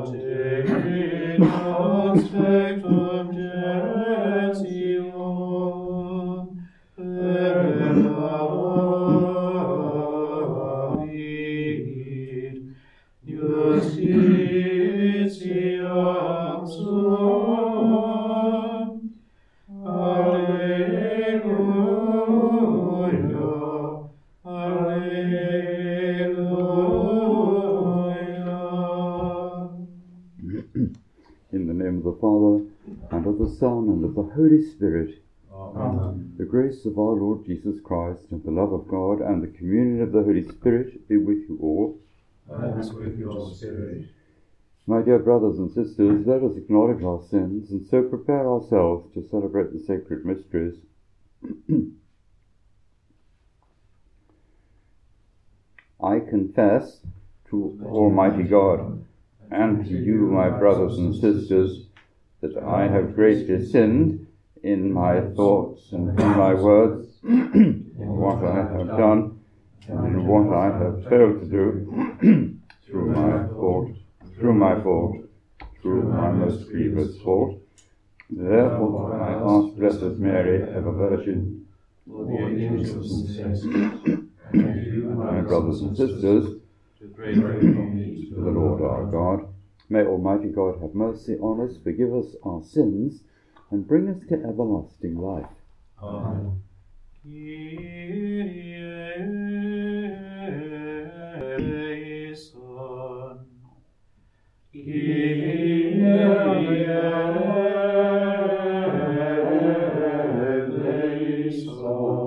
오직 grace of our Lord Jesus Christ, and the love of God, and the communion of the Holy Spirit be with you all. And with your spirit. My dear brothers and sisters, let us acknowledge our sins and so prepare ourselves to celebrate the sacred mysteries. I confess to Almighty God and to you, my brothers and sisters, that I have greatly sinned in my thoughts and in my words, in what I have done and in what I have failed to do, through my fault, through my fault, through my most grievous fault. Therefore I ask Blessed Mary, ever Virgin, For the angels and saints, and you, my brothers and sisters, to pray for me to the Lord our God. May Almighty God have mercy on us, forgive us our sins, and bring us to everlasting life. Amen. Kyrie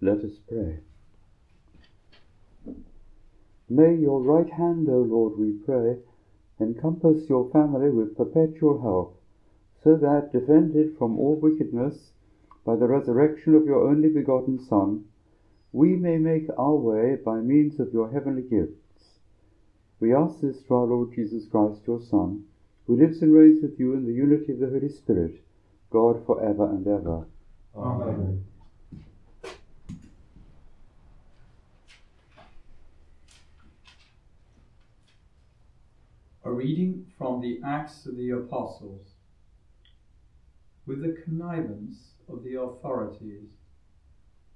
Let us pray. May your right hand, O Lord, we pray, encompass your family with perpetual help, so that, defended from all wickedness by the resurrection of your only begotten Son, we may make our way by means of your heavenly gifts. We ask this through our Lord Jesus Christ, your Son, who lives and reigns with you in the unity of the Holy Spirit, God for ever and ever. Amen. A reading from the Acts of the Apostles. With the connivance of the authorities,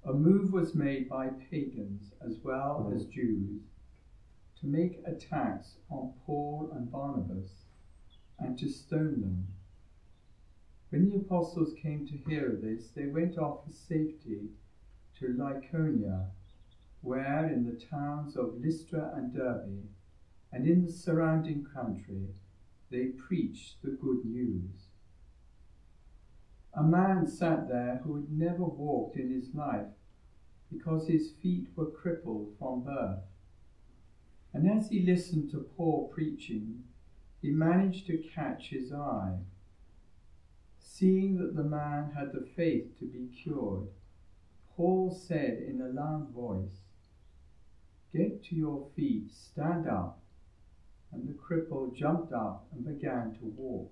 a move was made by pagans as well mm-hmm. as Jews to make attacks on Paul and Barnabas and to stone them. When the apostles came to hear of this, they went off with safety to Lycaonia, where in the towns of Lystra and Derbe and in the surrounding country they preached the good news. A man sat there who had never walked in his life because his feet were crippled from birth. And as he listened to Paul preaching, he managed to catch his eye. Seeing that the man had the faith to be cured, Paul said in a loud voice, Get to your feet, stand up. And the cripple jumped up and began to walk.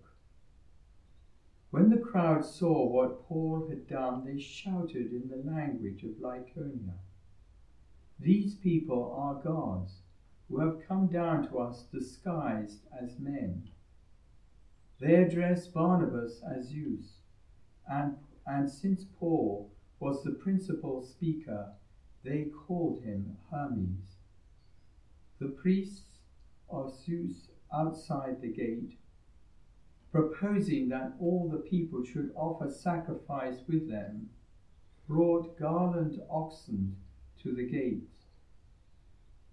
When the crowd saw what Paul had done, they shouted in the language of Lycaonia, These people are gods who have come down to us disguised as men. They address Barnabas as Zeus, and, and since Paul was the principal speaker, they called him Hermes. The priests of Zeus outside the gate, proposing that all the people should offer sacrifice with them, brought garland oxen to the gate.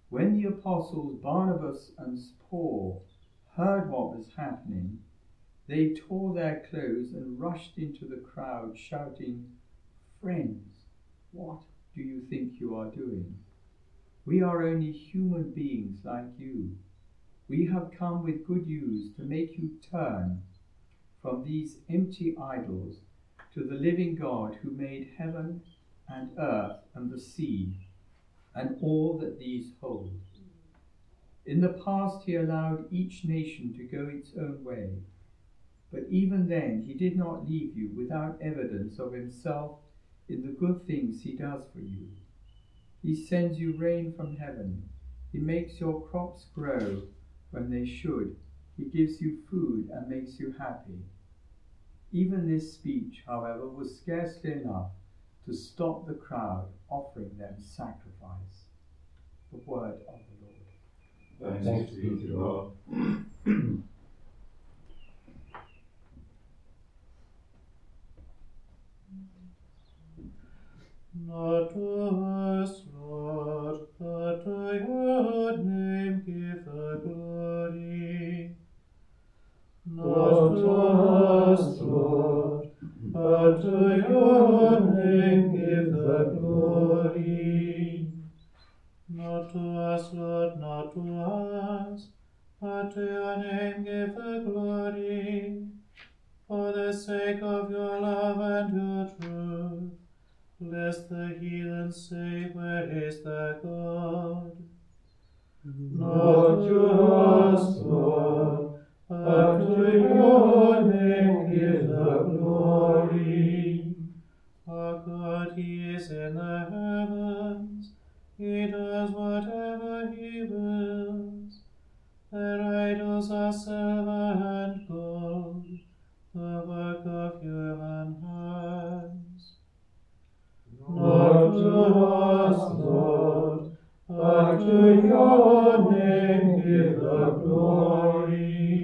When the apostles Barnabas and Paul heard what was happening, they tore their clothes and rushed into the crowd, shouting, Friends, what do you think you are doing? We are only human beings like you. We have come with good news to make you turn from these empty idols to the living God who made heaven and earth and the sea and all that these hold. In the past, he allowed each nation to go its own way, but even then, he did not leave you without evidence of himself in the good things he does for you. He sends you rain from heaven. He makes your crops grow when they should. He gives you food and makes you happy. Even this speech, however, was scarcely enough to stop the crowd offering them sacrifice. The word of the Lord. Thanks be to God. Not to us, Lord, but to your name give the glory. Not to us, Lord, but to your name give the glory. Not to us, Lord, not to us, but to your name give the glory. For the sake of your love and your truth, lest the heathen say, Where is thy God? Not Lord, but to your name give the glory. Our God, He is in the heavens. He does whatever He wills. Their idols are silver and gold, the work of your human To us, Lord, but to your name give the glory.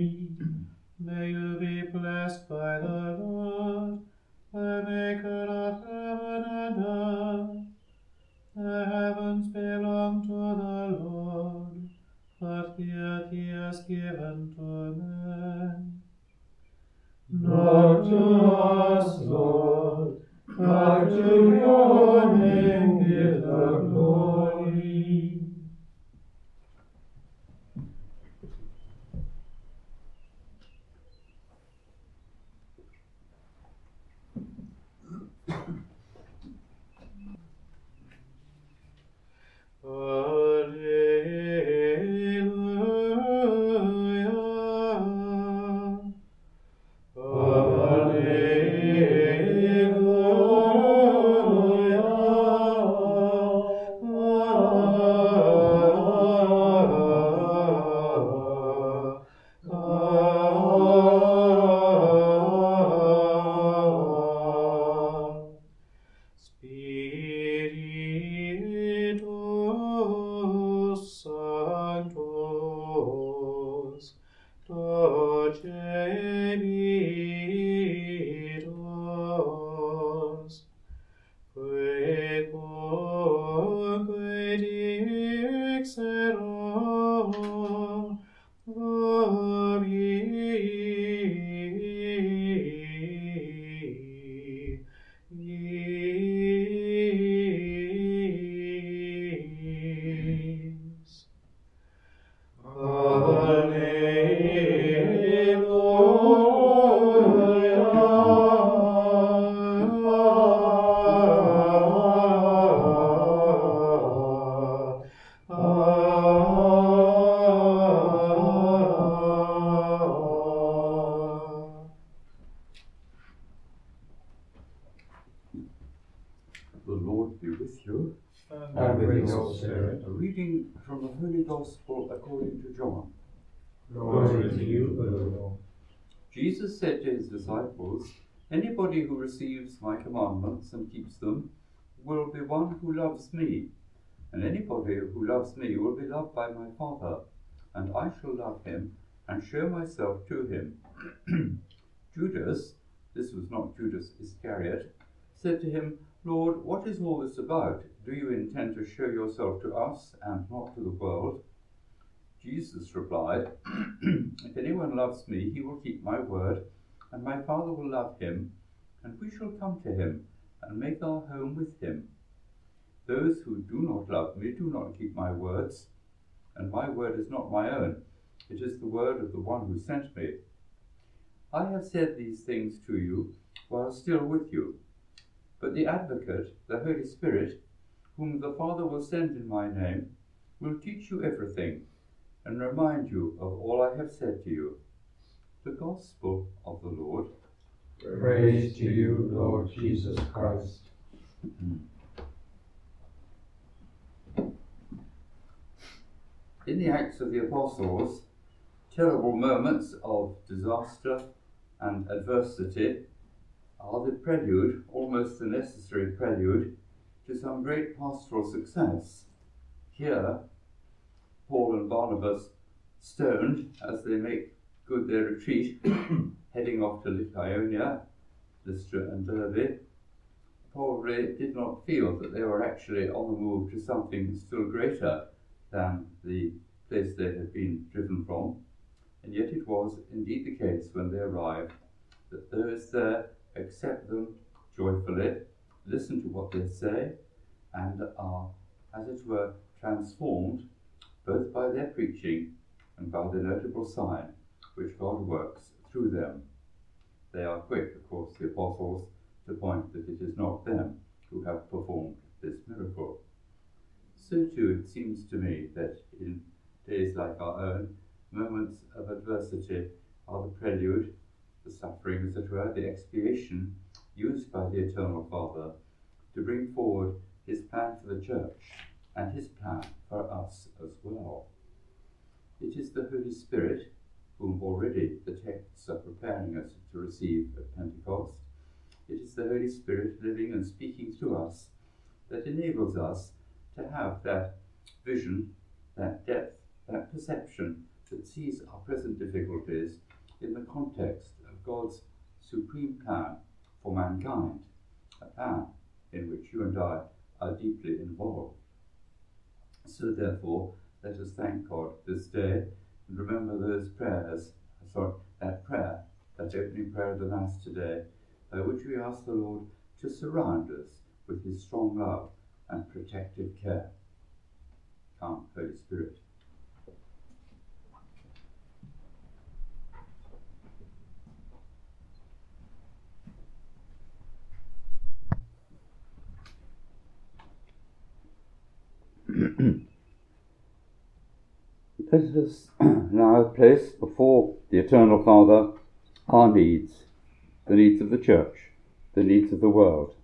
Who receives my commandments and keeps them will be one who loves me. And anybody who loves me will be loved by my Father, and I shall love him and show myself to him. Judas, this was not Judas Iscariot, said to him, Lord, what is all this about? Do you intend to show yourself to us and not to the world? Jesus replied, If anyone loves me, he will keep my word, and my Father will love him, and we shall come to him and make our home with him. Those who do not love me do not keep my words, and my word is not my own, it is the word of the one who sent me. I have said these things to you while still with you. But the Advocate, the Holy Spirit, whom the Father will send in my name, will teach you everything and remind you of all I have said to you. The Gospel of the Lord. Praise to you, Lord Jesus Christ. In the Acts of the Apostles, terrible moments of disaster and adversity are the prelude, almost the necessary prelude, to some great pastoral success. Here, Paul and Barnabas, stoned as they make good their retreat, heading off to Lycaonia, Lystra and Derbe, probably did not feel that they were actually on the move to something still greater than the place they had been driven from. And yet it was indeed the case when they arrived that those there accept them joyfully, listen to what they say, and are, as it were, transformed both by their preaching and by the notable sign which God works through them. They are quick, of course, the apostles, to point that it is not them who have performed this miracle. So too it seems to me that in days like our own, moments of adversity are the prelude, the suffering, as it were, the expiation used by the Eternal Father to bring forward his plan for the church and his plan for us as well. It is the Holy Spirit, whom already the texts are preparing us receive at Pentecost. It is the Holy Spirit living and speaking through us that enables us to have that vision, that depth, that perception that sees our present difficulties in the context of God's supreme plan for mankind, a plan in which you and I are deeply involved. So, therefore, let us thank God this day and remember those prayers, sorry, that prayer, that opening prayer of the Mass today, by which we ask the Lord to surround us with his strong love and protective care. Come, Holy Spirit. Let us now place before the Eternal Father our needs, the needs of the Church, the needs of the world.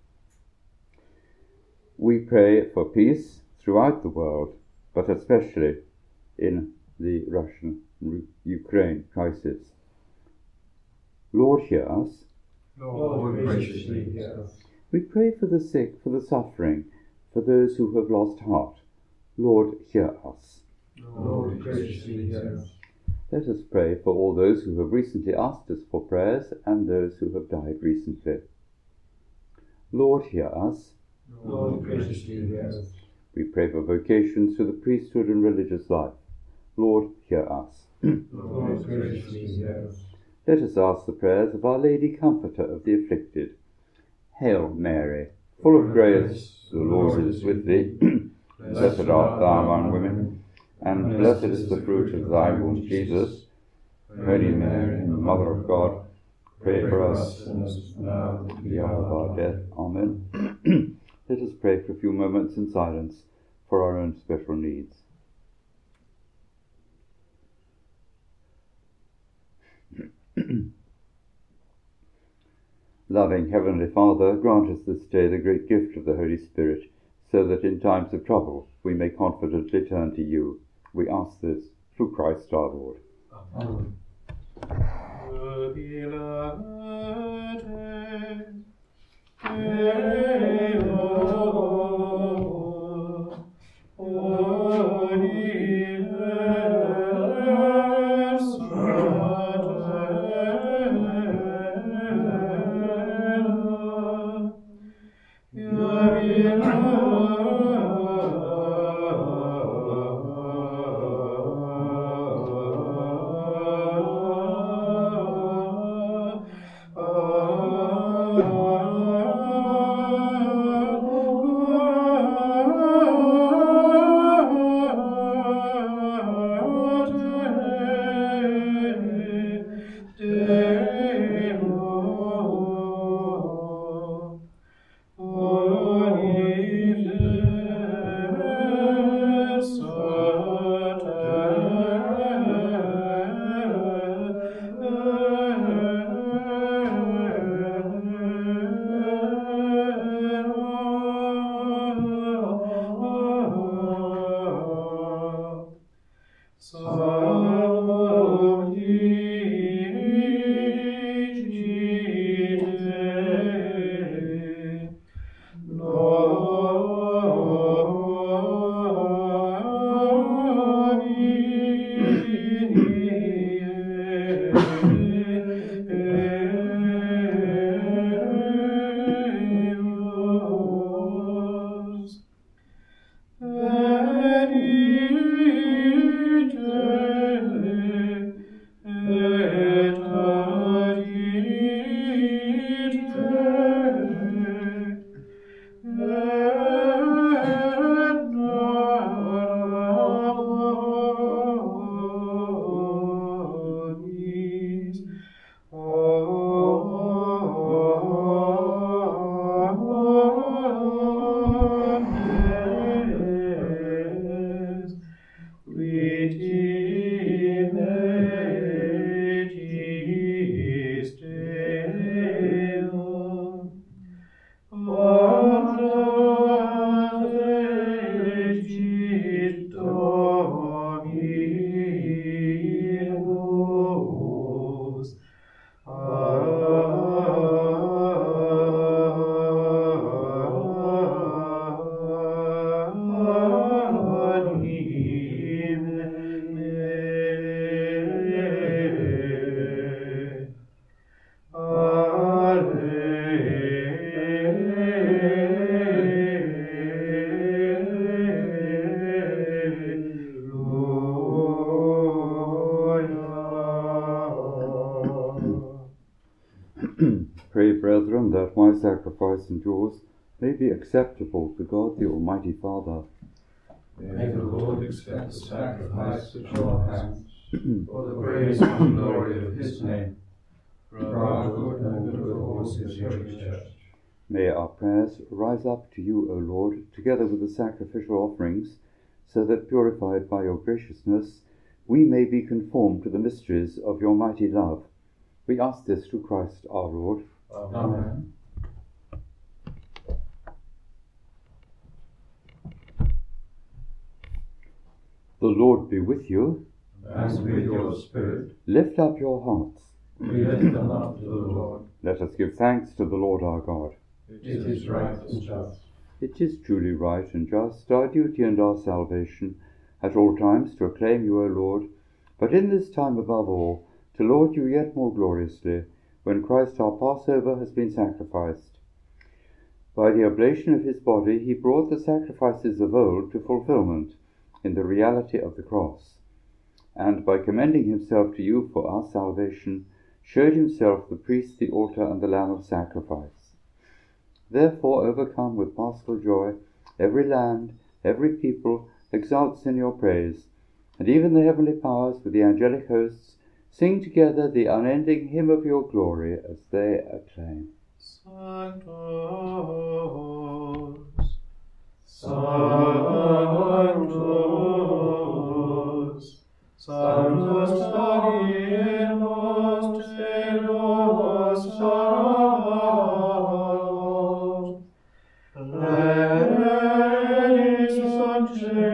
We pray for peace throughout the world, but especially in the Russian Ukraine crisis. Lord, hear us. Lord, graciously hear us. We pray for the sick, for the suffering, for those who have lost heart. Lord, hear us. Lord, graciously hear us. Let us pray for all those who have recently asked us for prayers and those who have died recently. Lord, hear us. Lord, graciously hear us. We pray for vocations to the priesthood and religious life. Lord, hear us. Lord, graciously hear us. Let us ask the prayers of Our Lady, Comforter of the afflicted. Hail Mary, full of grace, the Lord is with thee. Blessed art thou among women, and blessed is the fruit of thy womb, Jesus. Holy Mary, Mother of God, pray for us sinners the hour of our death. Amen. Let us pray for a few moments in silence for our own special needs. Loving Heavenly Father, grant us this day the great gift of the Holy Spirit, so that in times of trouble we may confidently turn to you. We ask this through Christ our Lord. Amen. Pray, brethren, that my sacrifice and yours may be acceptable to God the Almighty Father. May the Lord accept the sacrifice at your hands for the praise and glory of his name, for our good and good of all his holy church. May our prayers rise up to you, O Lord, together with the sacrificial offerings, so that, purified by your graciousness, we may be conformed to the mysteries of your mighty love. We ask this through Christ our Lord. Amen. The Lord be with you. And with your spirit, Lift up your hearts. we lift them up to the Lord. Let us give thanks to the Lord our God. It is right and just. It is truly right and just, our duty and our salvation, at all times to acclaim you, O Lord, but in this time above all, to laud you yet more gloriously, when Christ our Passover has been sacrificed. By the oblation of his body, he brought the sacrifices of old to fulfillment in the reality of the cross, and by commending himself to you for our salvation, showed himself the priest, the altar, and the lamb of sacrifice. Therefore, overcome with paschal joy, every land, every people exalts in your praise, and even the heavenly powers with the angelic hosts sing together the unending hymn of your glory as they acclaim. Sanctus, Sanctus, Sanctus Dominus Deus Sabaoth, Lecce Angeli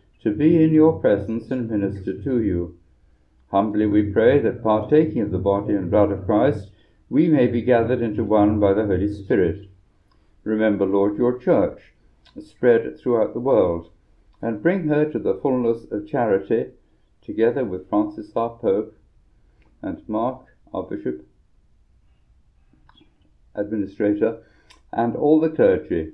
to be in your presence and minister to you. Humbly we pray that, partaking of the body and blood of Christ, we may be gathered into one by the Holy Spirit. Remember, Lord, your church, spread throughout the world, and bring her to the fullness of charity, together with Francis our Pope, and Mark our Bishop, Administrator, and all the clergy.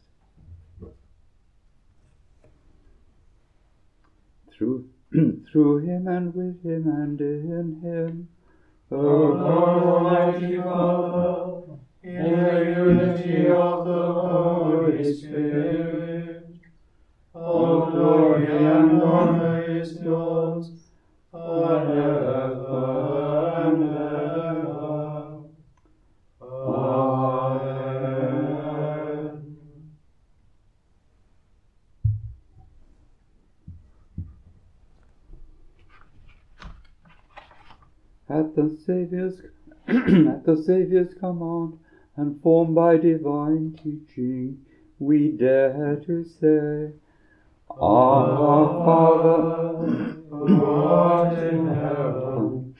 Through, through him and with him and in him, O Lord Almighty Saviour's command and formed by divine teaching, we dare to say, Our Father, who art in heaven,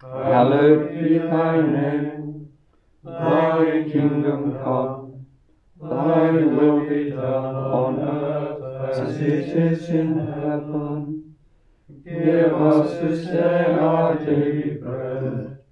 hallowed be thy name. Thy kingdom come, thy will be done on earth as it is in heaven. Give us this day our daily bread,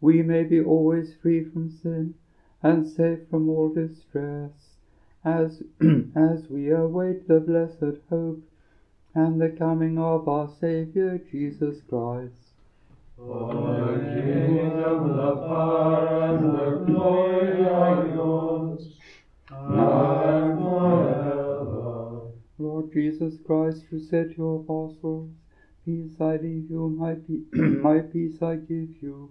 we may be always free from sin and safe from all distress, as, as we await the blessed hope and the coming of our Saviour Jesus Christ. The kingdom, the power, and the glory are yours, now and forever. Lord Jesus Christ, who said to your apostles, Peace I leave you, my, pe- my peace I give you.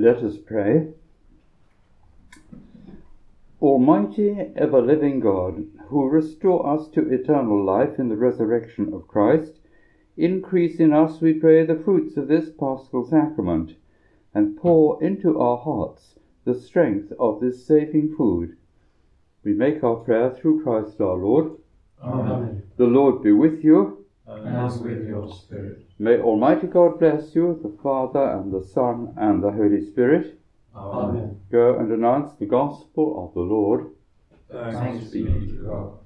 Let us pray. Almighty, ever living God, who restore us to eternal life in the resurrection of Christ, increase in us, we pray, the fruits of this paschal sacrament, and pour into our hearts the strength of this saving food. We make our prayer through Christ our Lord. Amen. The Lord be with you. And with your spirit. May Almighty God bless you, the Father, and the Son, and the Holy Spirit. Amen. Go and announce the gospel of the Lord. Thanks be to God.